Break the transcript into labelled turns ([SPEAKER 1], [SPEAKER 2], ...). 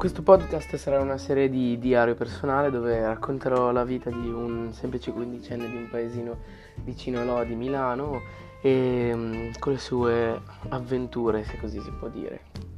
[SPEAKER 1] Questo podcast sarà una serie di diario personale dove racconterò la vita di un semplice quindicenne di un paesino vicino a Lodi, Milano, e mm, con le sue avventure, se così si può dire.